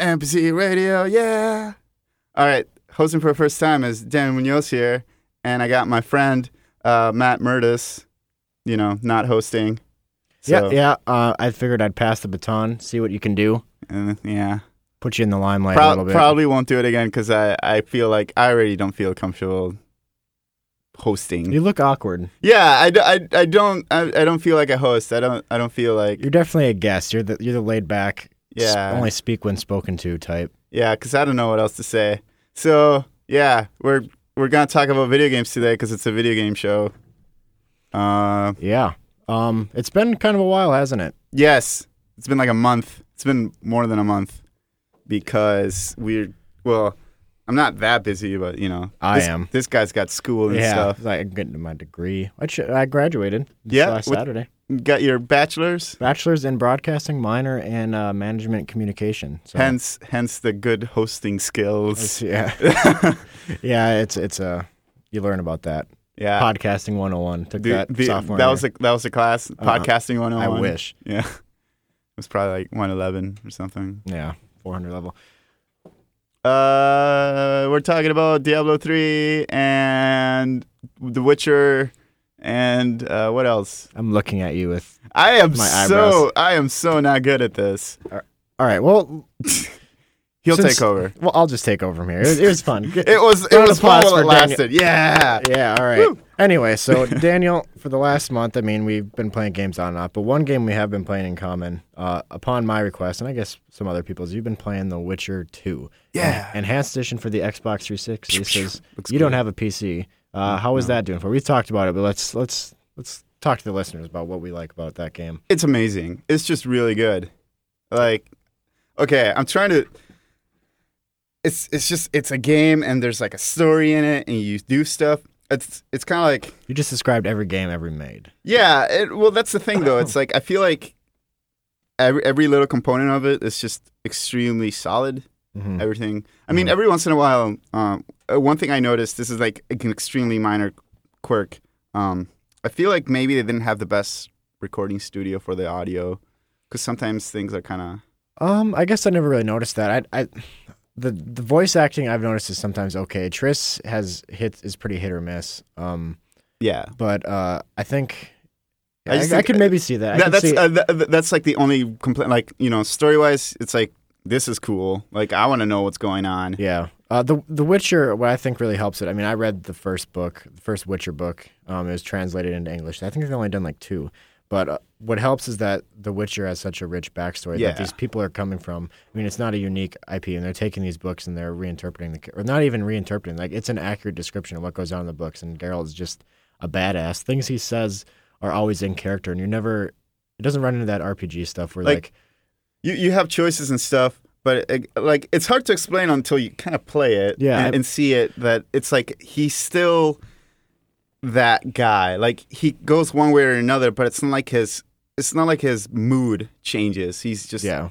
MPC Radio, yeah. All right, hosting for the first time is Dan Munoz here, and I got my friend uh, Matt Murtis, you know, not hosting. So, yeah, yeah. Uh, I figured I'd pass the baton, see what you can do. Uh, yeah. Put you in the limelight Pro- a little bit. Probably won't do it again because I, I feel like I already don't feel comfortable hosting. You look awkward. Yeah, I, d- I, I don't I, I don't feel like a host. I don't I don't feel like You're definitely a guest. You're the you're the laid back, Yeah. only speak when spoken to type. yeah, because I don't know what else to say. So yeah, we're we're gonna talk about video games today because it's a video game show. Uh, Yeah. Um, it's been kind of a while, hasn't it? yes, it's been like a month. It's been more than a month because we're well. I'm not that busy, but you know, I this, am. This guy's got school and yeah. stuff. Like I'm getting my degree. I, ch- I graduated this Yeah, last with- Saturday. Got your bachelor's, Bachelor's in broadcasting, minor in uh, management communication. So hence hence the good hosting skills. it's- yeah, yeah. It's it's uh, you learn about that. Yeah, Podcasting 101. Took The- that the- sophomore. that year. was a, that was a class Uh-uh. podcasting 101. I wish. Yeah, it was probably like 111 or something. Yeah, 400 level. Uh, we're talking about Diablo 3 and The Witcher and uh, what else? I'm looking at you with. I am My so. I am so not good at this. All right. Well, He'll Since- take over. well, I'll just take over from here. It was, it was fun. It was it was fun while it Daniel. lasted. Yeah. Yeah, all right. Woo. Anyway, so Daniel, for the last month, I mean, we've been playing games on and off, but one game we have been playing in common, uh, upon my request, and I guess some other people's, you've been playing The Witcher 2. Yeah. En- Enhanced edition for the Xbox 360. This is, Looks you don't have a PC. Uh, how is that doing for? We've talked about it, but let's let's let's talk to the listeners about what we like about that game. It's amazing. It's just really good. Like, okay, I'm trying to. It's it's just it's a game and there's like a story in it and you do stuff. It's it's kind of like You just described every game ever made. yeah. It, well, that's the thing though. It's like I feel like every every little component of it is just extremely solid. Mhm. Everything. I mean, every once in a while, um, uh, one thing I noticed. This is like an extremely minor quirk. Um, I feel like maybe they didn't have the best recording studio for the audio because sometimes things are kind of Um, I guess I never really noticed that. I, I, the the voice acting I've noticed is sometimes okay. Triss has hit is pretty hit or miss. Um, yeah. but uh, I think I I, just I, could maybe see that. That, that's see- uh, th- th- that's like the only complaint. Like you know, story wise, it's like this is cool. Like I want to know what's going on. yeah. Uh, the The Witcher, what I think really helps it. I mean, I read the first book, the first Witcher book. Um, it was translated into English. I think they've only done like two. But uh, what helps is that The Witcher has such a rich backstory Yeah. that these people are coming from. I mean, it's not a unique IP, and they're taking these books and they're reinterpreting the, or not even reinterpreting. Like it's an accurate description of what goes on in the books, and Geralt is just a badass. Things he says are always in character, and you're never. It doesn't run into that RPG stuff where Like- like, You you have choices and stuff, but it, like it's hard to explain until you kind of play it. Yeah, and, I- and see it. That it's like he's still that guy. Like he goes one way or another, but it's not like his. It's not like his mood changes. He's just yeah.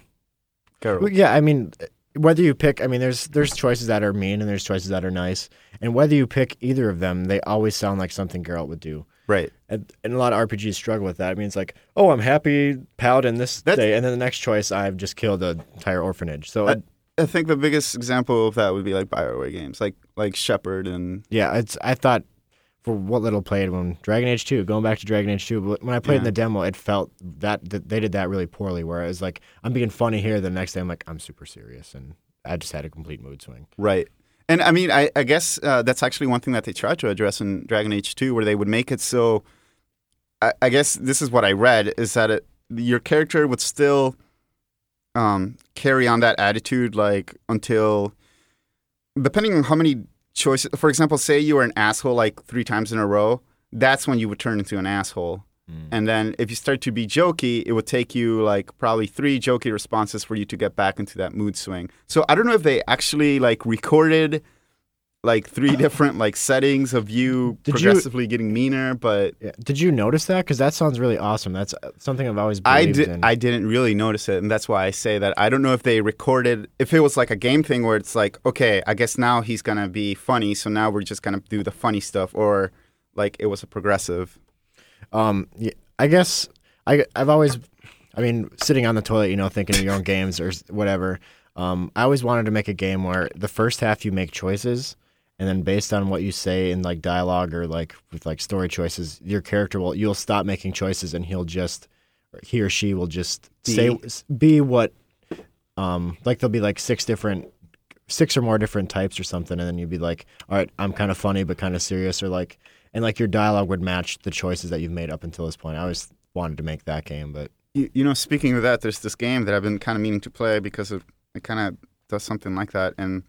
Well, yeah, I mean, whether you pick, I mean, there's there's choices that are mean and there's choices that are nice, and whether you pick either of them, they always sound like something Geralt would do. right. And, and a lot of RPGs struggle with that. I mean, it's like, oh, I'm happy paladin this That's- day, and then the next choice, I've just killed an entire orphanage. So I- uh, I think the biggest example of that would be like Bioware games, like like Shepard and yeah, it's I thought for what little played when Dragon Age Two, going back to Dragon Age Two, but when I played in the demo, it felt that, that they did that really poorly. Where it was like, I'm being funny here, the next day I'm like, I'm super serious, and I just had a complete mood swing. Right. And I mean, I, I guess uh, that's actually one thing that they tried to address in Dragon Age 2, where they would make it so. I, I guess this is what I read is that it, your character would still um, carry on that attitude, like until. Depending on how many choices. For example, say you were an asshole like three times in a row, that's when you would turn into an asshole. Mm. And then if you start to be jokey, it would take you like probably three jokey responses for you to get back into that mood swing. So I don't know if they actually like recorded like three different like settings of you Did you- progressively getting meaner, but Yeah. Did you notice that? Because that sounds really awesome. That's uh, something I've always I did in. I didn't really notice it, and that's why I say that I don't know if they recorded if it was like a game thing where it's like, okay, I guess now he's gonna be funny, so now we're just gonna do the funny stuff, or like it was a progressive. Um, yeah, I guess I I've always, I mean, sitting on the toilet, you know, thinking of your own games or whatever. Um, I always wanted to make a game where the first half you make choices, and then based on what you say in like dialogue or like with like story choices, your character will you'll stop making choices and he'll just he or she will just Be. say be what um like there'll be like six different six or more different types or something and then you'd be like all right i'm kind of funny but kind of serious or like and like your dialogue would match the choices that you've made up until this point i always wanted to make that game but You, you know, speaking of that, there's this game that I've been kind of meaning to play because of, it kind of does something like that, and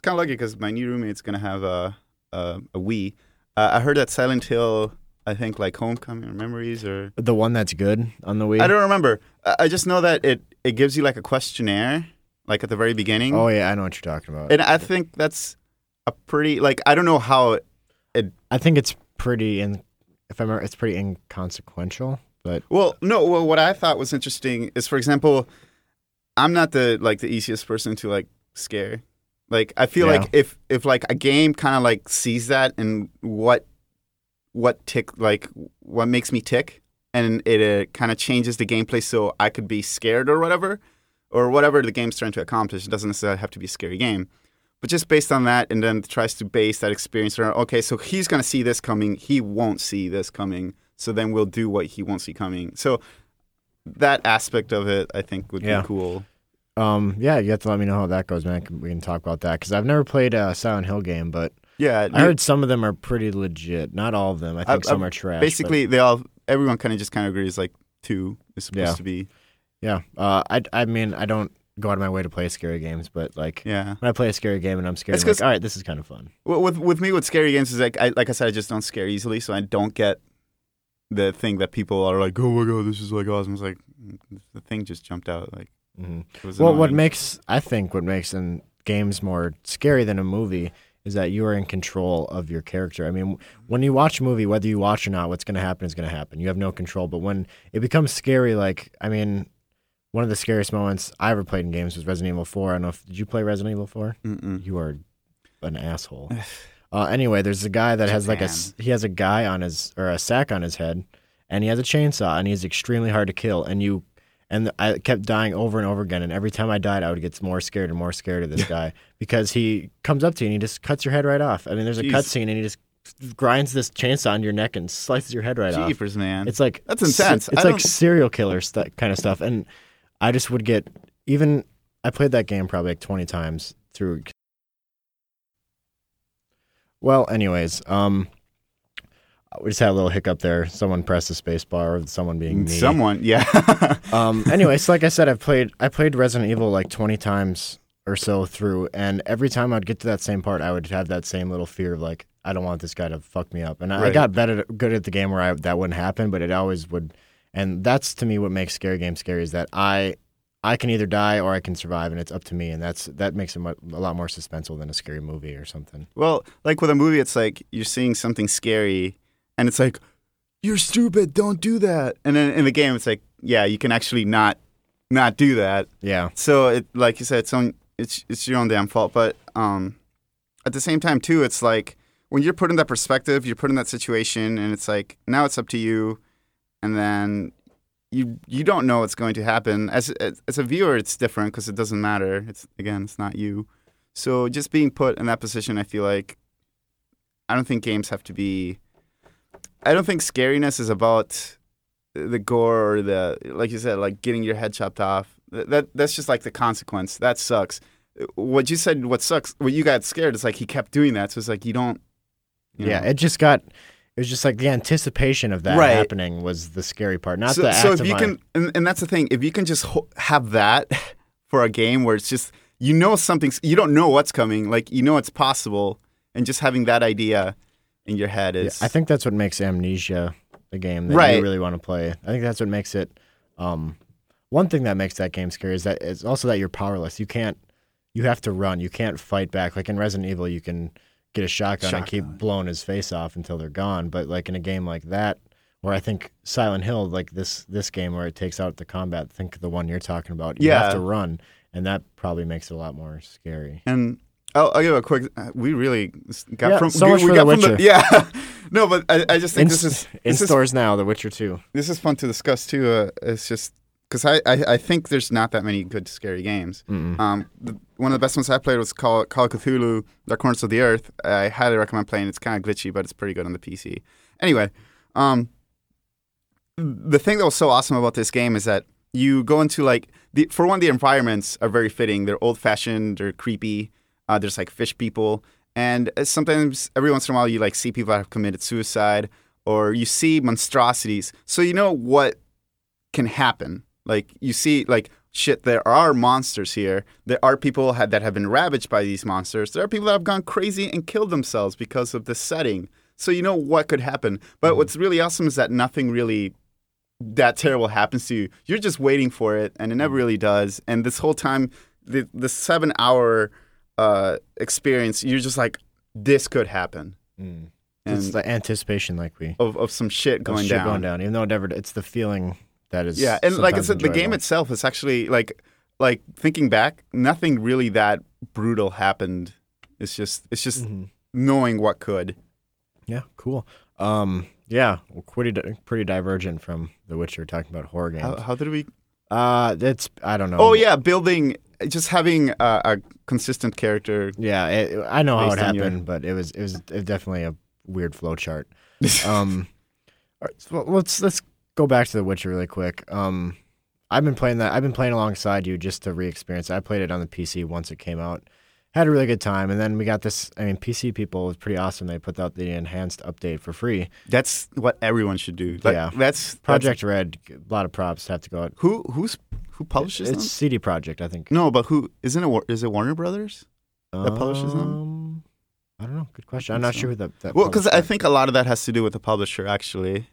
it's kind of lucky because my new roommate's gonna have a a, a Wii. Uh, I heard that Silent Hill, I think like Homecoming or Memories or the one that's good on the Wii. I don't remember. I, I just know that it it gives you like a questionnaire, like at the very beginning. oh yeah i know what you're talking about And I think that's a pretty like I don't know how it i think it's pretty in if i remember it's pretty inconsequential but well no well what I thought was interesting is for example I'm not the like the easiest person to like scare. Like I feel Yeah. like if if like a game kind of like sees that and what what tick like what makes me tick and it uh, kind of changes the gameplay so I could be scared or whatever or whatever the game's trying to accomplish. It doesn't necessarily have to be a scary game. But just based on that, and then tries to base that experience around, okay, so he's going to see this coming. He won't see this coming. So then we'll do what he won't see coming. So that aspect of it, I think, would Yeah. be cool. Um yeah you have to let me know how that goes man we can talk about that because i've never played a silent hill game but Yeah. i heard some of them are pretty legit not all of them i think I- some I- are trash but- basically, they all, everyone kind of just kind of agrees like two is supposed Yeah. to be. Yeah. Uh, I, I mean, I don't go out of my way to play scary games, but like Yeah. when I play a scary game and I'm scared, It's I'm like, all right, this is kind of fun. With with me with scary games is like I like I said I just don't scare easily, so I don't get the thing that people are like, oh my god, this is like awesome. It's like mm, the thing just jumped out. Like hmm Well, what makes I think what makes in games more scary than a movie is that you are in control of your character. I mean, when you watch a movie, whether you watch or not, what's going to happen is going to happen. You have no control. But when it becomes scary, like I mean, one of the scariest moments I ever played in games was Resident Evil Four. I don't know if did you play Resident Evil Four? You are an asshole. uh, anyway, there's a guy that has like a he has a guy on his or a sack on his head, and he has a chainsaw, and he's extremely hard to kill. And you, and I kept dying over and over again. And every time I died, I would get more scared and more scared of this guy because he comes up to you and he just cuts your head right off. I mean, there's a Jeez. cutscene and he just grinds this chainsaw on your neck and slices your head right off. Jeepers, man. It's like That's intense. It's like serial killer stu- kind of stuff, and I just would get even. I played that game probably like twenty times through. Well, anyways, um, we just had a little hiccup there. Someone pressed the space bar, or someone being me. Someone, yeah. Um, anyways, like I said, I've played I played Resident Evil like twenty times or so through, and every time I'd get to that same part, I would have that same little fear of like, I don't want this guy to fuck me up. And I, I got better good at the game where I, that wouldn't happen, but it always would. And that's to me what makes scary games scary is that I I can either die or I can survive, and it's up to me, and that's that makes it a lot more suspenseful than a scary movie or something. well, like with a movie, it's like you're seeing something scary, and it's like, you're stupid, don't do that. And then in the game, it's like, yeah, you can actually not not do that. Yeah, So it, like you said, it's on it's it's your own damn fault. But um, at the same time, too, it's like when you're put in that perspective, you're put in that situation, and it's like now it's up to you, and then you you don't know what's going to happen. As as, as a viewer, it's different because it doesn't matter. It's again, it's not you. So just being put in that position, I feel like I don't think games have to be. I don't think scariness is about the gore or the like you said, like getting your head chopped off. That, that that's just like the consequence. That sucks. What you said, what sucks, what you got scared is like he kept doing that. So it's like you don't. you yeah. know. It just got. It was just like the anticipation of that Right. happening was the scary part, not so, the so if you can, and, and that's the thing. If you can just ho- have that for a game where it's just you know something's, you don't know what's coming. Like you know it's possible, and just having that idea in your head Yeah, is. I think that's what makes Amnesia the game that Right. you really want to play. I think that's what makes it. Um, one thing that makes that game scary is that it's also that you're powerless. You can't. You have to run. You can't fight back. Like in Resident Evil, you can get a shotgun, and keep blowing his face off until they're gone. But like in a game like that, where I think Silent Hill, like this this game where it takes out the combat, think the one you're talking about. You have Yeah. to run, and that probably makes it a lot more scary. And I'll, I'll give a quick. uh, We really got Yeah, from so we, much we for got The from Witcher. yeah. no, but I, I just In, think this is in this is stores now, The Witcher Two. this is fun to discuss too. Uh, it's just because I, I I think there's not that many good scary games. Um, the, one of the best ones I played was called Call of Cthulhu: The Corners of the Earth. I highly recommend playing. It's kind of glitchy, but it's pretty good on the PC. Anyway, um, the thing that was so awesome about this game is that you go into like the for one the environments are very fitting. They're old fashioned. They're creepy. Uh, there's like fish people, and uh, sometimes every once in a while you like see people that have committed suicide, or you see monstrosities. So you know what can happen. Like you see, like shit, there are monsters here. There are people that have been ravaged by these monsters. There are people that have gone crazy and killed themselves because of the setting. So you know what could happen. But what's really awesome is that nothing really that terrible happens to you. You're just waiting for it, and it never really does. And this whole time, the the seven hour uh, experience, you're just like, this could happen, Mm. and it's the anticipation, like we of, of some shit of going shit down. going down. Even though it never, it's the feeling that is. Yeah, and like I sometimes said, the game itself is actually like like thinking back, nothing really that brutal happened. It's just it's just Mhm. knowing what could. Yeah, cool. Um, yeah, well, pretty di- pretty divergent from The Witcher. Talking about horror games. How, how did we? Uh, it's I don't know. Oh yeah, building just having a, a consistent character. yeah. It, I know how it on your- happened, but it was it was definitely a weird flowchart. Um, right, so let's let's go back to The Witcher really quick. Um, I've been playing that. I've been playing alongside you just to re-experience. it. I played it on the PC once it came out. Had a really good time, and then we got this. I mean, PC people was pretty awesome. They put out the enhanced update for free. That's what everyone should do. Like, Yeah. that's Projekt Red, a lot of props have to go out. Who who's who publishes It, It's them? CD Projekt, I think. No, but who isn't it? Is it Warner Brothers? that publishes them? Um, I don't know. Good question. I'm not so. sure who that. that Well, because I think a lot of that has to do with the publisher. Actually,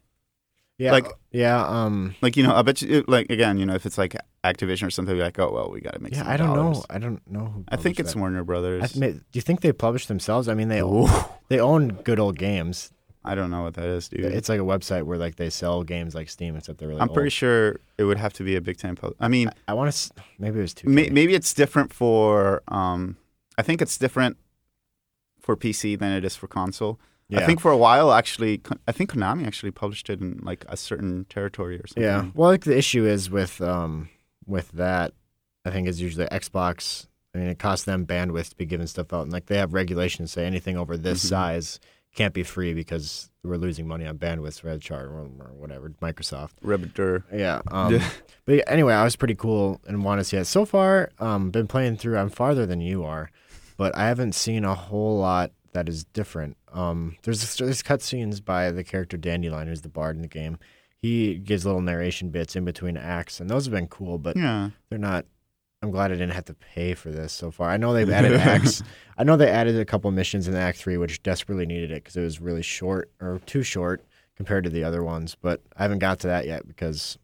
yeah, like- yeah, um, like you know, I bet you, like again, you know, if it's like Activision or something, like, oh well, we got to make. yeah. I don't dollars. know. I don't know. Who I think it's that. Warner Brothers. I th- do you think they publish themselves? I mean, they Ooh. they own good old games. I don't know what that is, dude. It's like a website where like they sell games like Steam, except they're really. I'm pretty sure it would have to be a big time. Pub- I mean, I want to. Maybe it was two. may- maybe it's different for. Um, I think it's different for PC than it is for console. Yeah. I think for a while, actually, I think Konami actually published it in like a certain territory or something. Yeah. Well, like the issue is with um with that, I think is usually Xbox. I mean, it costs them bandwidth to be giving stuff out, and like they have regulations say anything over this Mhm. size can't be free because we're losing money on bandwidth, Red Chart or, or whatever, Microsoft. Rebiter. Yeah. Um, Yeah. But yeah, anyway, I was pretty cool and want to see it. So far, um, been playing through. I'm farther than you are, but I haven't seen a whole lot that is different. Um, there's there's cutscenes by the character Dandelion, who's the bard in the game. He gives little narration bits in between acts, and those have been cool, but Yeah. they're not. I'm glad I didn't have to pay for this so far. I know they've added acts. I know they added a couple missions in Act Three, which desperately needed it because it was really short or too short compared to the other ones. But I haven't got to that yet because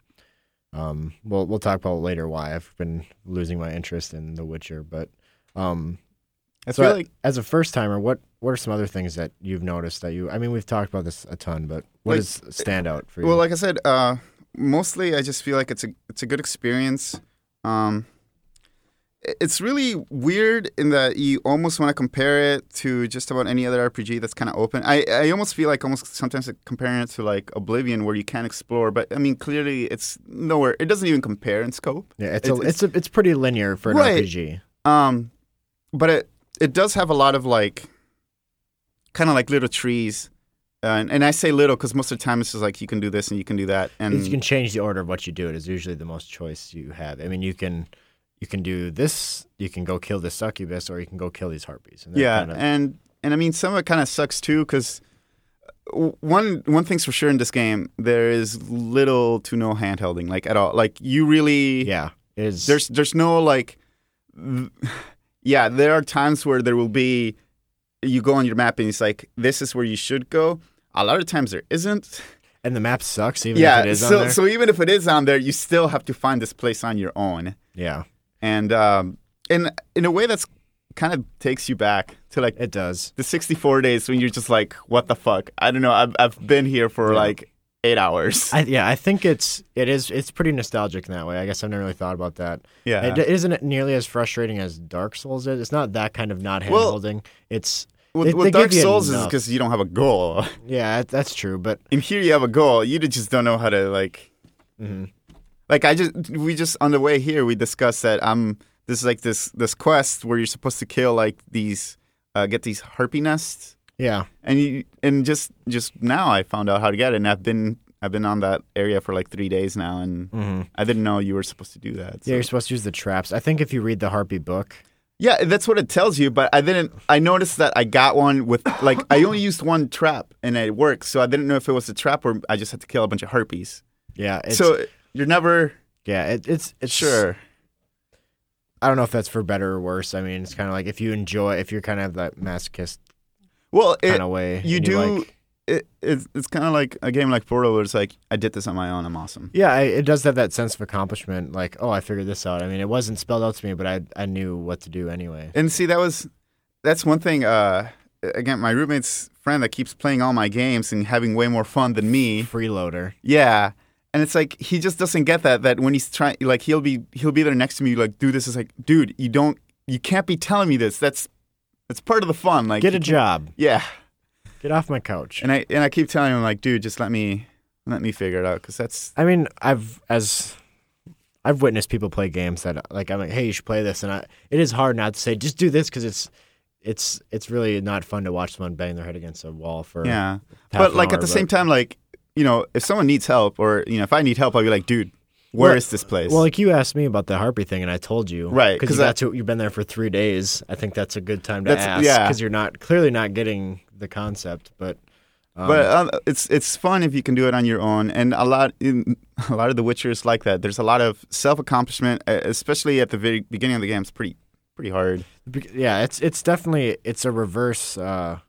um, we'll we'll talk about later why I've been losing my interest in The Witcher. But um, I so feel like as a first timer, what what are some other things that you've noticed that you? I mean, we've talked about this a ton, but what Like- does stand out for you? Well, like I said, uh, mostly I just feel like it's a it's a good experience. Um, it's really weird in that you almost want to compare it to just about any other RPG that's kind of open. I, I almost feel like almost sometimes comparing it to like Oblivion, where you can explore, but I mean clearly it's nowhere. It doesn't even compare in scope. yeah, it's a, it's- it's a, it's pretty linear for an Right. RPG. Um, but it it does have a lot of like kind of like little trees. And, and I say little because most of the time it's just like you can do this and you can do that, and you can change the order of what you do. It is usually the most choice you have. I mean, you can you can do this. You can go kill this succubus, or you can go kill these harpies. And yeah, kinda- and and I mean some of it kind of sucks too because uh, one one thing's for sure in this game there is little to no handholding like at all. Like you really yeah. Is there's there's no like yeah there are times where there will be you go on your map and it's like this is where you should go. A lot of times there isn't. and the map sucks even yeah, if it is so on there. so even if it is on there, you still have to find this place on your own. yeah, And um, in in a way that's kind of takes you back to like it does. the 64 days when you're just like, what the fuck? I don't know. I've, I've been here for Yeah. like eight hours. I, yeah, I think it's it is it's pretty nostalgic in that way. I guess I've never really thought about that. yeah. It isn't nearly as frustrating as Dark Souls is. It's not that kind of not Well- handholding. it's with, They- with they Dark Souls is because you don't have a goal. Yeah, that's true. But In here, you have a goal. You just don't know how to like. mhm. Like I just we just on the way here we discussed that I'm this is like this this quest where you're supposed to kill like these uh, get these harpy nests yeah, and you and just just now I found out how to get it and I've been I've been on that area for like three days now and hmm I didn't know you were supposed to do that. so- yeah, you're supposed to use the traps. I think if you read the Harpy book, Yeah, that's what it tells you. But I didn't. I noticed that I got one with like I only used one trap and it worked. So I didn't know if it was a trap or I just had to kill a bunch of harpies. yeah, it's, so you're never yeah, it, it's it's sure. I don't know if that's for better or worse. I mean, it's kind of like if you enjoy, if you're kind of that masochist Well, it, kind of way, you and do. like- it, it's it's kind of like a game like Portal, where it's like I did this on my own. I'm awesome. yeah, I, it does have that sense of accomplishment. Like, oh, I figured this out. I mean, it wasn't spelled out to me, but I I knew what to do anyway. And see, that was that's one thing. Uh, again, my roommate's friend that keeps playing all my games and having way more fun than me. Freeloader. Yeah. And it's like he just doesn't get that that when he's trying like he'll be he'll be there next to me like do this is like dude you don't you can't be telling me this that's that's part of the fun like Get a job. yeah Get off my couch. and I and I keep telling him like dude just let me let me figure it out because that's I mean, I've as I've witnessed people play games that like I'm like, hey, you should play this, and I it is hard not to say just do this because it's it's it's really not fun to watch someone bang their head against a wall for yeah but like hour, at the but- same time like you know if someone needs help or you know if I need help I'll be like dude where Well- is this place Well, like you asked me about the harpy thing, and I told you, Right, Because 'cause you I- got to, you've been there for three days. I think that's a good time to ask, yeah. because you're not clearly not getting the concept. But, um, but uh, it's it's fun if you can do it on your own, and a lot in, a lot of the Witchers like that. There's a lot of self accomplishment, especially at the very beginning of the game. It's pretty pretty hard. Yeah, it's it's definitely it's a reverse uh,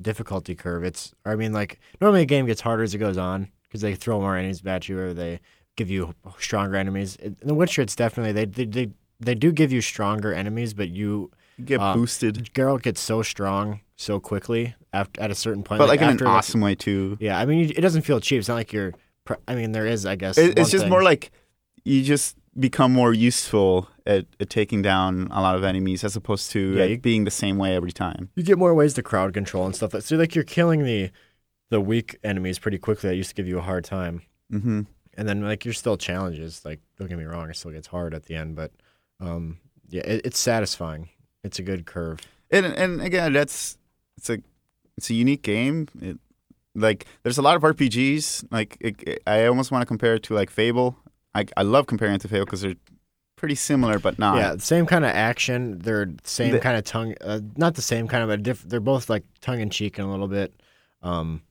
difficulty curve. It's I mean like normally a game gets harder as it goes on because they throw more enemies at you or they give you stronger enemies. In The Witcher, it's definitely they they they, they do give you stronger enemies, but you You get Um, boosted, Geralt gets so strong so quickly after, at a certain point. but like, in an like- awesome way too. yeah, I mean you- it doesn't feel cheap. It's not like you're. I mean there is I guess. It, it's just thing. more like you just become more useful at, at taking down a lot of enemies as opposed to Yeah, you- being the same way every time. you get more ways to crowd control and stuff. Like, so like you're killing the the weak enemies pretty quickly. That used to give you a hard time. hmm and then like you're still challenges. Like don't get me wrong, it still gets hard at the end, but um, yeah, it, it's satisfying. It's a good curve. And and again, that's it's a it's a unique game. It, like there's a lot of RPGs. Like it, it- I almost want to compare it to like Fable. I I love comparing it to Fable because they're pretty similar, but not. yeah, same kind of action. They're same The- kind of tongue. Uh, not the same kind of, but diff- they're both like tongue in cheek and a little bit. Um,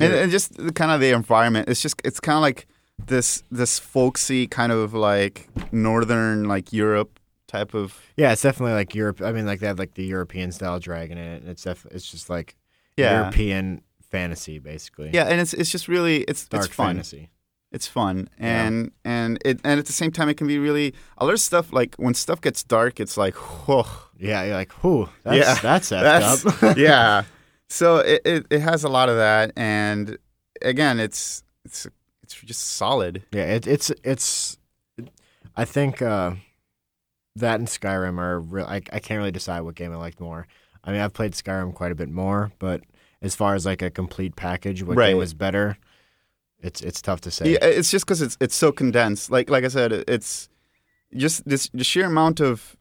and, and just the, kind of the environment. It's just it's kind of like this this folksy kind of like northern like Europe type of yeah, it's definitely like Europe. I mean, like they have like the European style dragon in it. And it's def- it's just like yeah European fantasy, basically. yeah, and it's it's just really it's dark it's fun. fantasy. It's fun, Yeah. and and it and at the same time it can be really a lot of stuff. Like when stuff gets dark, it's like whoa. Yeah, you're like, that's Yeah, that's That's, up. yeah. So it, it, it has a lot of that, and again, it's it's it's just solid. Yeah, it, it's it's. I think uh, that and Skyrim are real. I I can't really decide what game I liked more. I mean, I've played Skyrim quite a bit more, but as far as like a complete package, what Right. game was better? It's it's tough to say. Yeah, it's just because it's it's so condensed. Like like I said, it's just this the sheer amount of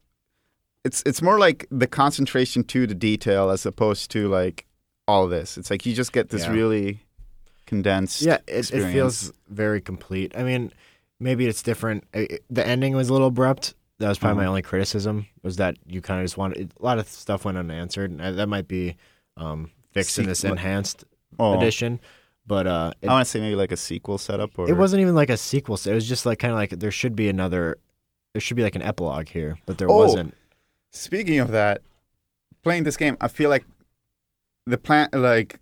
it's it's more like the concentration to the detail as opposed to like all this. It's like you just get this Yeah. really condensed. Yeah, it, it feels very complete. I mean, maybe it's different. The ending was a little abrupt. That was probably my Uh-huh. only criticism was that you kind of just wanted a lot of stuff went unanswered. And that might be um, fixed in this enhanced Oh, edition, but uh, it, I want to say maybe like a sequel setup or It wasn't even like a sequel. It was just like kind of like there should be another. There should be like an epilogue here, but there Oh. wasn't. Speaking of that, playing this game, I feel like the plan like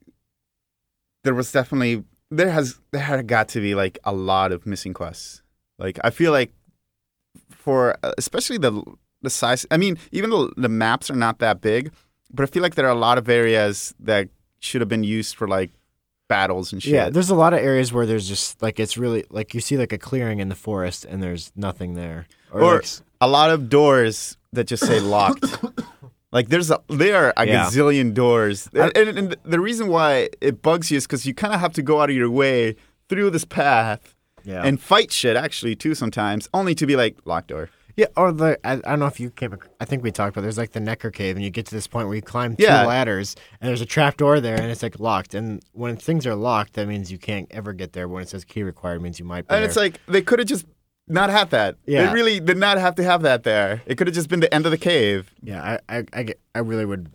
there was definitely there has there had got to be like a lot of missing quests. Like I feel like for especially the the size. I mean, even though the maps are not that big, but I feel like there are a lot of areas that should have been used for like battles and shit. Yeah, there's a lot of areas where there's just like it's really like you see like a clearing in the forest and there's nothing there. Or- like s- a lot of doors that just say locked. Like there's a there are a Yeah. gazillion doors, and, and, and the reason why it bugs you is because you kind of have to go out of your way through this path Yeah. and fight shit actually too sometimes, only to be like locked door. yeah, or the I, I don't know if you came. I think we talked about. There's like the Nekker cave, and you get to this point where you climb two Yeah. ladders, and there's a trap door there, and it's like locked. And when things are locked, that means you can't ever get there. When it says key required, it means you might. Be And there. it's like they could have just not have that. Yeah. They really did not have to have that there. It could have just been the end of the cave. yeah, I I I, get, I really would.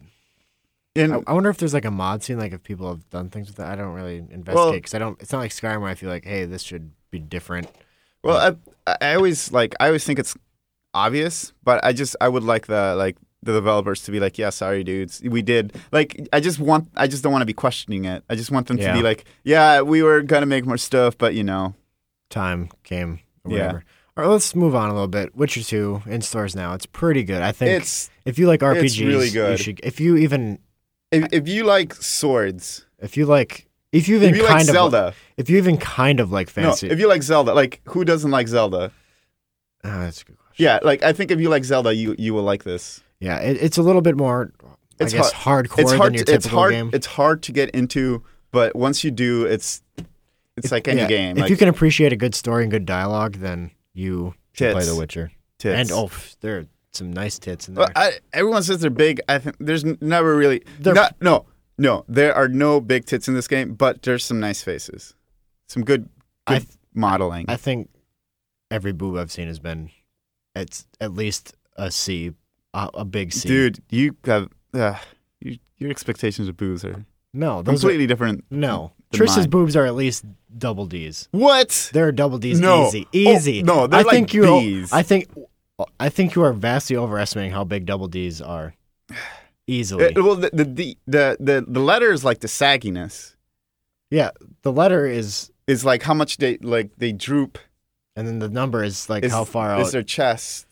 And I, I wonder if there's like a mod scene, like if people have done things with that. I don't really investigate Well- because I don't. It's not like Skyrim where I feel like, hey, this should be different. well, I, I always like I always think it's obvious, but I just I would like the like the developers to be like, yeah, sorry, dudes, we did. Like, I just want I just don't want to be questioning it. I just want them to be like, yeah, we were gonna make more stuff, but you know, Time came. Or Yeah. All right, let's move on a little bit. Witcher Two in stores now. It's pretty good. I think it's if you like RPGs, it's really You good. should, if you even if, if you like swords, if you like if you even if you kind like of Zelda, if you even kind of like fancy, no, if you like Zelda, like who doesn't like Zelda? Ah, that's a good question. Yeah, like I think if you like Zelda, you you will like this. Yeah, it, it's a little bit more. It's I guess hardcore it's hard. than your to, it's hard. game. It's hard to get into, but once you do, it's it's like any Yeah, game. If like you can appreciate a good story and good dialogue, then you should play The Witcher. tits. And oh, there are some nice tits in there. Well, I, everyone says they're big. I think there's never really. Not, no, no. There are no big tits in this game, but there's some nice faces, some good, I good modeling. I think every boob I've seen has been, it's at least a C, a, a big C. Dude, you have uh, you, your expectations of boobs are no, those are, completely different. no. Triss's mine. boobs are at least double D's. What? They're double D's No. easy, Oh, easy. no, they're I like think you. I think. I think you are vastly overestimating how big double D's are. Easily, Uh, well, the the, the the the letter is like the sagginess. yeah. The letter is, Is like how much they like they droop. and then the number is like Is, how far is out. their chest?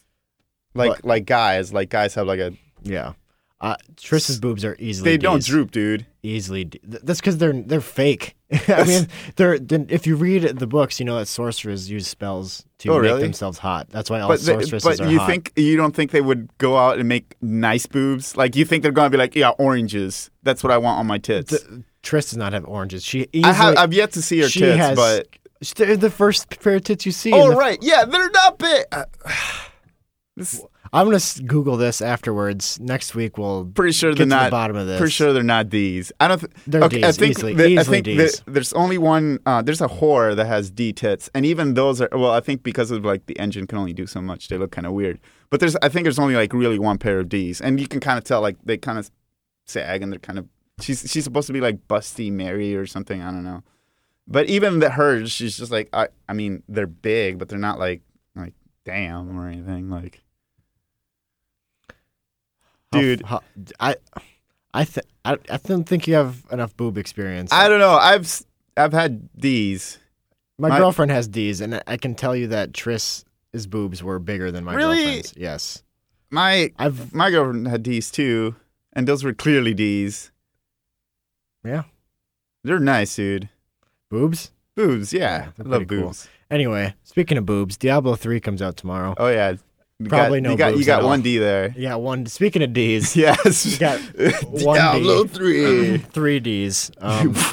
Like like guys, like guys have like a. Yeah. Uh, Triss's boobs are easily. They don't droop, dude. Easily. D- th- That's because they're they're fake. I mean, they're then if you read the books, you know that sorcerers use spells to Oh, make really? themselves hot. That's why all But they, sorceresses but are you hot. think you don't think they would go out and make nice boobs? Like you think they're gonna be like, yeah, oranges. That's what I want on my tits. The- Trish does not have oranges. She easily. I have I've yet to see her she tits, has- but they're the first pair of tits you see. oh right, yeah, they're not big. This, I'm gonna Google this afterwards. Next week we'll pretty sure get they're to not. the bottom of this. Pretty sure they're not D's. I don't. Th- They're okay, I think easily- that- I think Ds. that there's only one. Uh, there's a whore that has D tits, and even those are. Well, I think because of like the engine can only do so much, they look kind of weird. But there's. I think there's only like really one pair of D's, and you can kind of tell like they kind of sag and they're kind of. She's she's supposed to be like busty Mary or something. I don't know. But even the hers, she's just like I. I mean, they're big, but they're not like damn or anything like. Dude, how- I, I, th- I, I don't think you have enough boob experience. I don't know. I've i've had D's. My, My- girlfriend has D's, and I- can tell you that Triss's boobs were bigger than my Really? girlfriend's. Yes, My I've my girlfriend had D's too, and those were clearly D's. Yeah. they're nice, dude. boobs. Boobs, Yeah, I love cool. boobs. Anyway, speaking of boobs, Diablo three comes out tomorrow. Oh yeah, you Probably got, no You got you got at all. one D there. Yeah, one. Speaking of D's, Yes, You got one Diablo D. three. three D's. Um,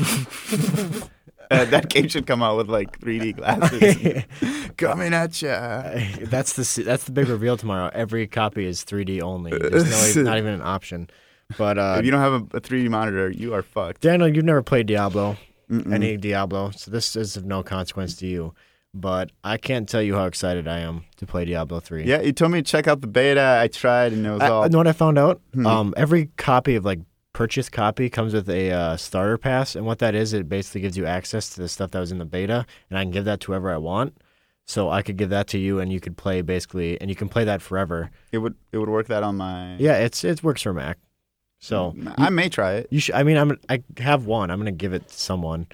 Uh, that game should come out with like 3D glasses. Coming at ya. that's the that's the big reveal tomorrow. Every copy is 3D only. There's no, not even an option. But uh, if you don't have a, a 3D monitor, you are fucked. Daniel, you've never played Diablo, Mm-mm. any Diablo, so this is of no consequence to you. But I can't tell you how excited I am to play Diablo 3. Yeah, you told me to check out the beta. I tried, and it was I, all. you know what I found out? Hmm. Um, every copy of like purchase copy comes with a uh, starter pass, and what that is, it basically gives you access to the stuff that was in the beta, and I can give that to whoever I want. So I could give that to you, and you could play basically, and you can play that forever. It would it would work that on my. Yeah, it's it works for Mac. So I may try it. You should. I mean, I'm. I have one. I'm gonna give it to someone,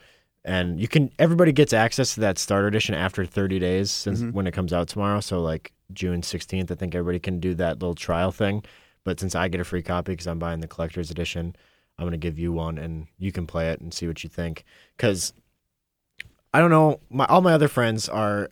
and you can. Everybody gets access to that starter edition after 30 days since Mhm. when it comes out tomorrow. So like June 16th, I think everybody can do that little trial thing. But since I get a free copy because I'm buying the collector's edition, I'm gonna give you one, and you can play it and see what you think. Because I don't know, my all my other friends are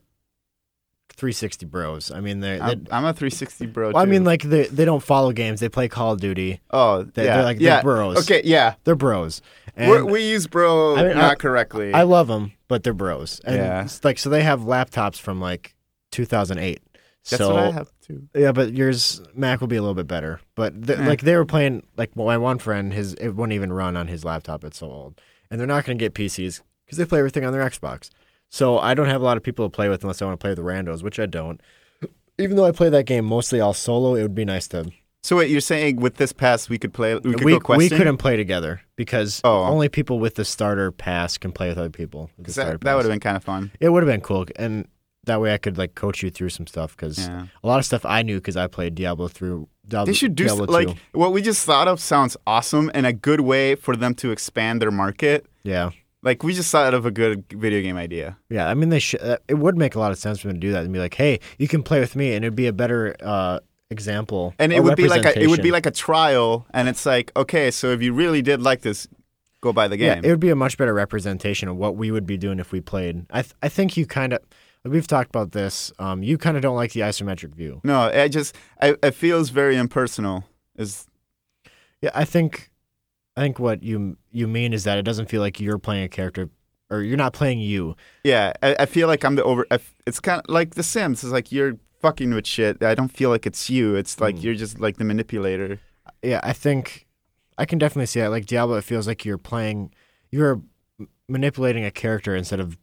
360 bros. I mean, they're. I'm, I'm a 360 bro. well, I mean, like they they don't follow games. They play Call of Duty. oh, they- yeah, they're like- they're yeah. bros. Okay, yeah. They're bros. And We're, use bro I mean, not I- correctly. I love them, but they're bros. And Yeah. it's like so they have laptops from like 2008. That's so what I have too. yeah, but yours Mac will be a little bit better. But th- Eh. like they were playing like my one friend, his it wouldn't even run on his laptop. It's so old, and they're not going to get PCs because they play everything on their Xbox. So I don't have a lot of people to play with unless I want to play with the randos, which I don't. Even though I play that game mostly all solo, it would be nice to. So wait, you're saying with this pass we could play? We could we, go question. we couldn't play together because oh, oh. only people with the starter pass can play with other people. with the 'Cause that, that would have been kind of fun. It would have been cool, and that way I could like coach you through some stuff because Yeah. a lot of stuff I knew because I played Diablo through. Diablo, They should do Diablo like 2. what we just thought of. Sounds awesome and a good way for them to expand their market. yeah, Like we just thought of a good video game idea. yeah. I mean, they should. Uh, it would make a lot of sense for them to do that and be like, "Hey, you can play with me," and it'd be a better uh, example. And it would be like a, it would be like a trial, and it's like okay, so if you really did like this, go buy the yeah, game. it would be a much better representation of what we would be doing if we played. I th- I think you kind of. We've talked about this. Um, you kind of don't like the isometric view. no, I just I, it feels very impersonal. Is Yeah, I think, I think what you you mean is that it doesn't feel like you're playing a character, or you're not playing you. yeah, I, I feel like I'm the over. I It's kind of like The Sims. It's like you're fucking with shit. I don't feel like it's you. It's like Mm. you're just like the manipulator. Yeah, I think I can definitely see that. Like Diablo, it feels like you're playing, you're manipulating a character instead of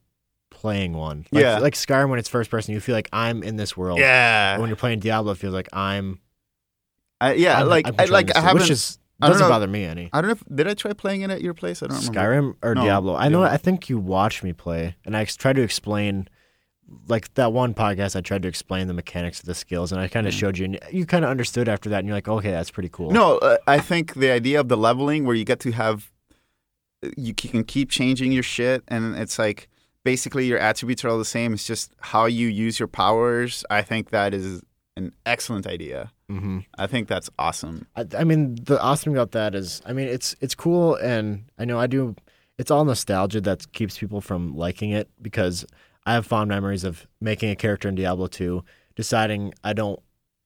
playing one. Like, Yeah. like Skyrim when it's first person, you feel like I'm in this world. Yeah, When you're playing Diablo, it feels like I'm. I, yeah. I'm, like I'm I, like I haven't. which is doesn't bother me any. I don't know. If, did I try playing it at your place? I don't remember. Skyrim or No, Diablo? I know. Diablo. I think you watched me play, and I tried to explain. Like that one podcast, I tried to explain the mechanics of the skills, and I kind of Mm. showed you, and you kind of understood after that, and you're like, okay, that's pretty cool. No, uh, I think the idea of the leveling where you get to have you can keep changing your shit and it's like basically your attributes are all the same. It's just how you use your powers. I think that is an excellent idea. hmm I think that's awesome. I, I mean, the awesome about that is, I mean, it's it's cool, and I know I do. It's all nostalgia that keeps people from liking it because I have fond memories of making a character in Diablo 2, deciding I don't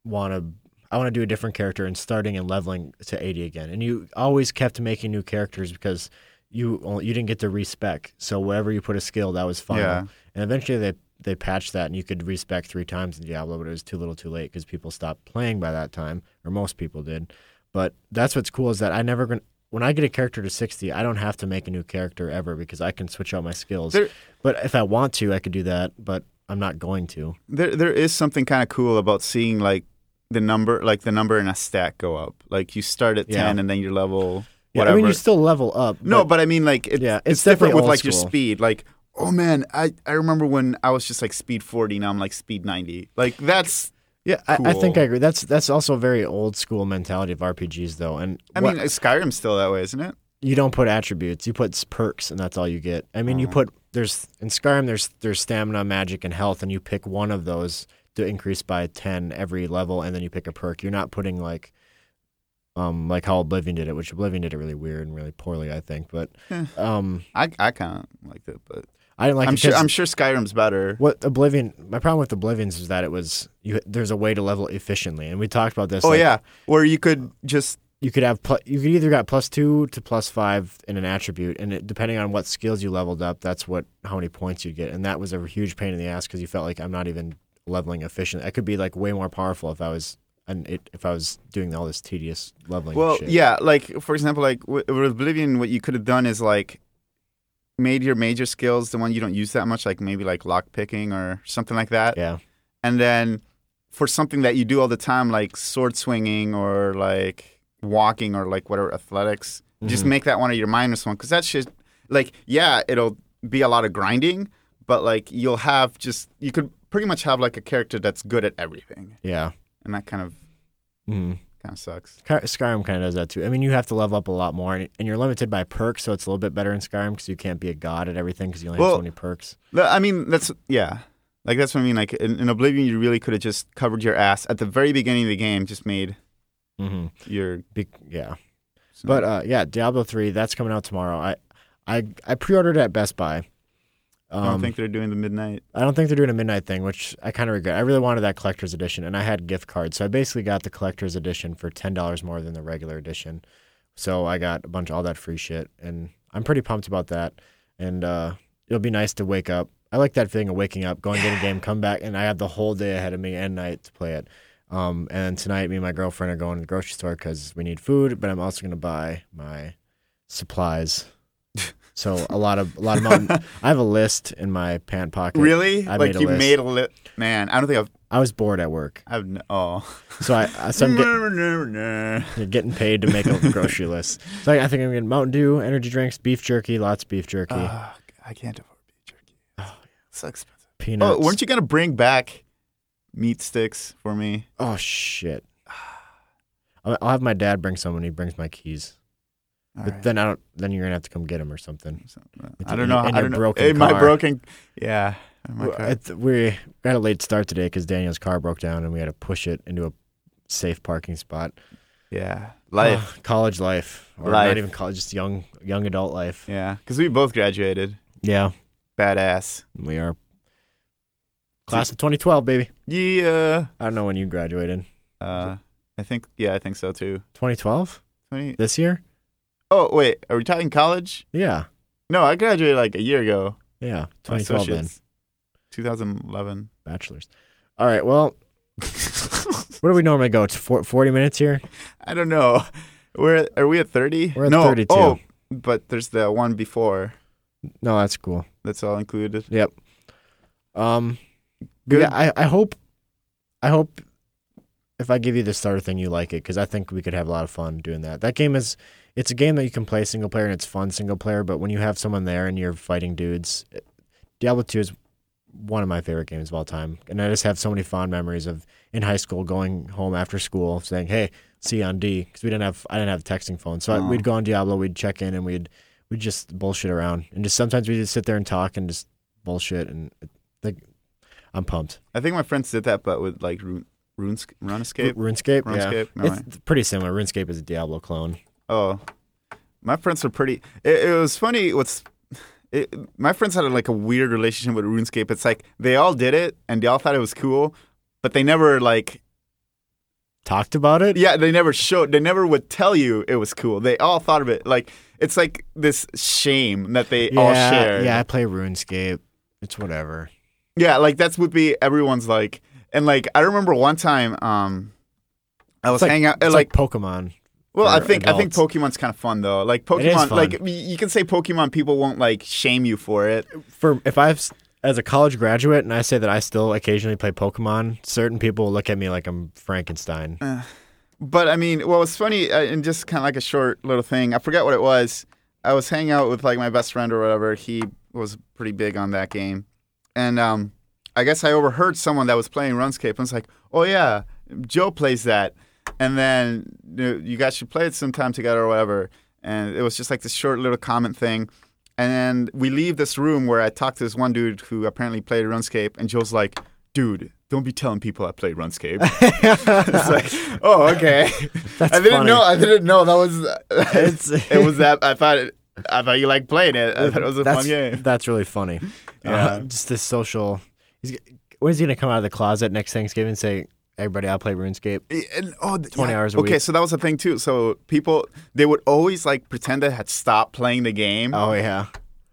want to. I want to do a different character and starting and leveling to 80 again. And you always kept making new characters because you only, you didn't get to respec. So wherever you put a skill, that was final. Yeah. And eventually they they patched that, and you could respec three times in Diablo, but it was too little, too late because people stopped playing by that time, or most people did. But that's what's cool is that I never gonna when I get a character to sixty, I don't have to make a new character ever because I can switch out my skills. There- but if I want to, I could do that, but I'm not going to. There there is something kind of cool about seeing like the number like the number in a stack go up. Like you start at Yeah. 10 and then your level Yeah. I mean, you still level up. No, but I mean, like, it, Yeah, it's, it's different with like your speed. Like, oh man, I, I remember when I was just like speed forty. Now I'm like speed ninety. Like that's. yeah, I, I think. I agree. That's that's also a very old school mentality of RPGs, though. And I what- mean, Skyrim's still that way, isn't it? you don't put attributes. You put perks, and that's all you get. I mean, you Mhm. put there's in Skyrim there's there's stamina, magic, and health, and you pick one of those to increase by ten every level, and then you pick a perk. You're not putting like um like how Oblivion did it, which Oblivion did it really weird and really poorly, I think. But Eh. um I I kind of liked it, but I didn't like I'm it sure I'm sure Skyrim's better. what Oblivion. My problem with Oblivions is that it was you. There's a way to level efficiently, and we talked about this. Oh like, yeah, where you could just you could have pl- you could either got plus two to plus five in an attribute, and it, depending on what skills you leveled up, that's what how many points you get, and that was a huge pain in the ass because you felt like I'm not even leveling efficient. I could be like way more powerful if I was and it, if I was doing all this tedious leveling. well, shit. yeah, like for example, like with Oblivion, what you could have done is like made your major skills the one you don't use that much, like maybe like lock picking or something like that. yeah, and then for something that you do all the time like sword swinging or like walking or like whatever athletics just Mhm. make that one of your minus one because that's just like yeah it'll be a lot of grinding but like you'll have just you could pretty much have like a character that's good at everything yeah. and that kind of Mm. Kind of sucks Skyrim kind of does that too. I mean, you have to level up a lot more, and, and you're limited by perks, so it's a little bit better in Skyrim because you can't be a god at everything because you only have so many perks. I mean that's yeah like that's what i mean like in, in oblivion you really could have just covered your ass at the very beginning of the game just made hmm your Be- yeah. so- But uh, yeah, Diablo three that's coming out tomorrow. I I I pre-ordered at Best Buy. I don't Um, think they're doing the midnight. I don't think they're doing a midnight thing, which I kind of regret. I really wanted that collector's edition, and I had gift cards, so I basically got the collector's edition for ten dollars more than the regular edition. So I got a bunch of all that free shit, and I'm pretty pumped about that. And uh, it'll be nice to wake up. I like that feeling of waking up, going get a game, come back, and I have the whole day ahead of me and night to play it. Um, and tonight, me and my girlfriend are going to the grocery store because we need food, but I'm also going to buy my supplies. So a lot of a lot of mountain. I have a list in my pant pocket. Really? I like made you list. made a list, man. I don't think I've. I was bored at work, I've n- oh. so I I- so I'm get, getting paid to make a grocery list. So I, I think I'm getting Mountain Dew, energy drinks, beef jerky, lots of beef jerky, Ah, I can't afford beef jerky. Oh, yeah. so expensive. peanuts. Oh, weren't you gonna bring back meat sticks for me? Oh shit! I'll, I'll have my dad bring some when he brings my keys. All but right. then I don't. Then you're gonna have to come get him or something. So, uh, I don't know. and I your don't know. broken In my car. broken. Yeah. my Well, car. we had a late start today because Daniel's car broke down and we had to push it into a safe parking spot. yeah. Life. Oh, college life, or Life. not even college, just young young adult life. yeah. Because we both graduated. Yeah, Badass. we are class of 2012, baby. Yeah. I don't know when you graduated. Uh, I think. Yeah, I think so too. 2012 Twenty. this year? Oh wait, are we talking college? Yeah, No, I graduated like a year ago. yeah, 2012 then. 2011. Bachelor's. All right, well, where do we normally go? It's 40 minutes here. I don't know. We're are we at 30? We're at no. 32. Oh, but there's the one before. No, that's cool. That's all included. Yep. Um, Good. yeah, I, I hope, I hope, if I give you the starter thing, you like it because I think we could have a lot of fun doing that. That game is, it's a game that you can play single player and it's fun single player. But when you have someone there and you're fighting dudes, Diablo Two is one of my favorite games of all time, and I just have so many fond memories of in high school going home after school saying, "Hey, see you on D," because we didn't have I didn't have a texting phone, so I, we'd go on Diablo, we'd check in, and we'd we'd just bullshit around, and just sometimes we just sit there and talk and just bullshit, and it, like I'm pumped. I think my friends did that, but with like Rune, Runes, Runescape. R- RuneScape, yeah, RuneScape, never it's pretty similar. RuneScape is a Diablo clone. Oh, my friends were pretty. It, it was funny. What's it, my friends had like a weird relationship with RuneScape. It's like they all did it and they all thought it was cool, but they never like Talked about it. yeah they never showed. They never would tell you it was cool. They all thought of it like it's like this shame that they all yeah, shared. yeah. I play RuneScape. It's whatever. Yeah, like that's would be everyone's like, and like I remember one time, um, I was like, hanging out, it's like, like Pokemon. Well, I think I think. Pokemon's kind of fun though. Like Pokemon, like you can say Pokemon, people won't like shame you for it. for if I've as a college graduate and I say that I still occasionally play Pokemon, certain people will look at me like I'm Frankenstein. But I mean, what was funny, uh, and just kind of like a short little thing, I forget what it was. I was hanging out with like my best friend or whatever. He was pretty big on that game, and um, I guess I overheard someone that was playing RuneScape and was like, "Oh yeah, Joe plays that," and then you, know, you guys should play it sometime together or whatever. And it was just like this short little comment thing. And then we leave this room where I talked to this one dude who apparently played RuneScape, and Joe's like, "Dude, don't be telling people I play RuneScape." it's like, oh, okay. That's I didn't funny. know. I didn't know that was. It was that. I thought. It, I thought you liked playing it. I thought it was a that's, fun game. That's really funny. Yeah. Uh, just this social. He's, when is he gonna come out of the closet next Thanksgiving and say, "Everybody, I'll play RuneScape"? Eh, and, oh, 20 yeah. hours a Okay, week. so that was the thing too. So people they would always like pretend they had stopped playing the game, Oh yeah.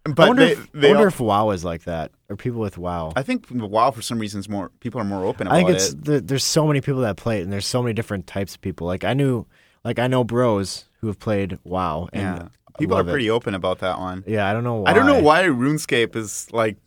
but I wonder, they, if, they I wonder all- if WoW is like that, or people with WoW. I think WoW for some reasons more people are more open about I think it's it. the, there's so many people that play it, and there's so many different types of people. Like I knew, like I know bros who have played WoW, and Yeah, people are love it. pretty open about that one. Yeah, I don't know why. I don't know why RuneScape is like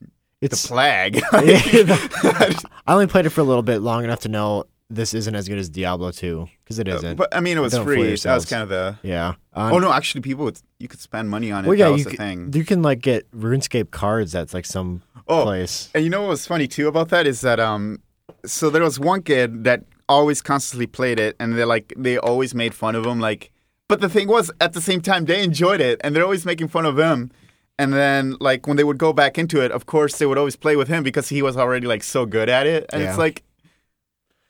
it's. the plague. I only played it for a little bit, long enough to know this isn't as good as Diablo 2 because it isn't. but I mean, it was Don't free. That was kind of the. yeah. Uh, Oh no, actually, people would you could spend money on it. Well, yeah, that was you the c- thing. you can like get RuneScape cards. That's like some Oh, place. And you know what was funny too about that is that um, so there was one kid that always constantly played it, and they like they always made fun of him. Like, but the thing was, at the same time, they enjoyed it, and they're always making fun of him. And then like when they would go back into it, of course they would always play with him because he was already like so good at it. And Yeah. it's like,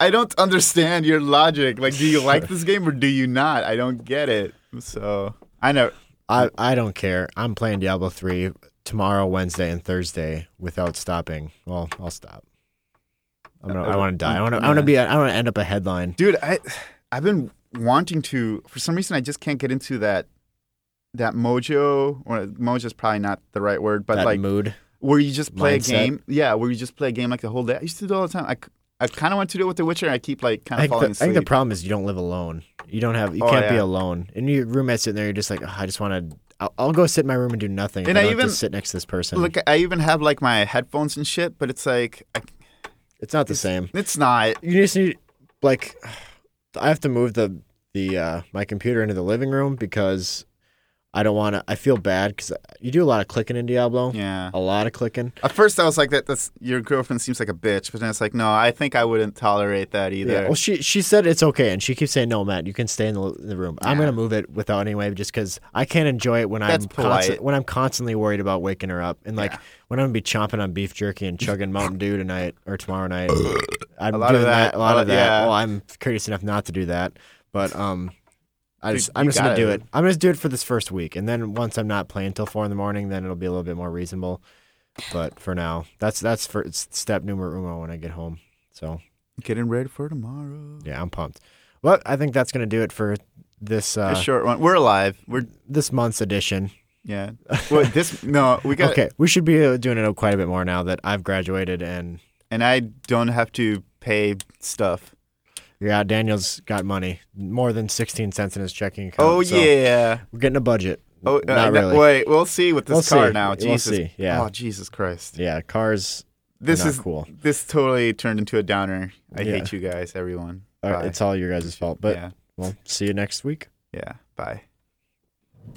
I don't understand your logic. Like, do you like this game or do you not? I don't get it. So I know. I I don't care. I'm playing Diablo 3. tomorrow, Wednesday, and Thursday without stopping, well, I'll stop. I'm gonna, I want to die. I want to. I want to be. I want to end up a headline. dude i i've been wanting to for some reason i just can't get into that that mojo or mojo is probably not the right word but that like mood. where you just play mindset. a game yeah where you just play a game like the whole day i used to do it all the time i, I kind of want to do it with the witcher and i keep like kind of think, the, falling I think the problem is you don't live alone. You don't have. You Oh, can't be alone. And your roommate's sitting there. You're just like, "Ugh, I just want to. I'll, I'll go sit in my room and do nothing. And I I even- sit next to this person. look i even have like my headphones and shit but it's like I, it's not the same. it's not You just need like. I have to move the the uh, my computer into the living room because I don't want to. I feel bad because you do a lot of clicking in Diablo. yeah A lot of clicking. At first, I was like, "That that's your girlfriend seems like a bitch," but then it's like, "No, I think I wouldn't tolerate that either." Yeah. Well, she she said it's okay, and she keeps saying, "No, Matt, you can stay in the, the room." I'm gonna move it without anyway, just because I can't enjoy it when That's I'm when I'm constantly worried about waking her up, and like Yeah. when I'm gonna be chomping on beef jerky and chugging Mountain Dew tonight or tomorrow night. I'm A lot of doing that, a lot of that. yeah. Well, I'm courteous enough not to do that, but um. I just, I'm just gonna do it. I'm gonna do it for this first week, and then once I'm not playing till four in the morning, then it'll be a little bit more reasonable. But for now, that's that's for it's step numero uno when I get home. So Getting ready for tomorrow. yeah, I'm pumped. Well, I think that's going to do it for this a uh, short one. We're alive. We're this month's edition. yeah. Well, this no, we got. Okay, we should be uh, doing it quite a bit more now that I've graduated and And I don't have to pay stuff. Yeah, Daniel's got money, more than 16 cents in his checking account. Oh so yeah. we're getting a budget. Oh, uh, not really. Wait, we'll see with this We'll car see. now. We'll Jesus. see, yeah. Oh Jesus Christ. Yeah, cars. This is cool. This totally turned into a downer. I Yeah. hate you guys, everyone. All right, it's all your guys' fault. But yeah. we'll see you next week. Yeah. Bye.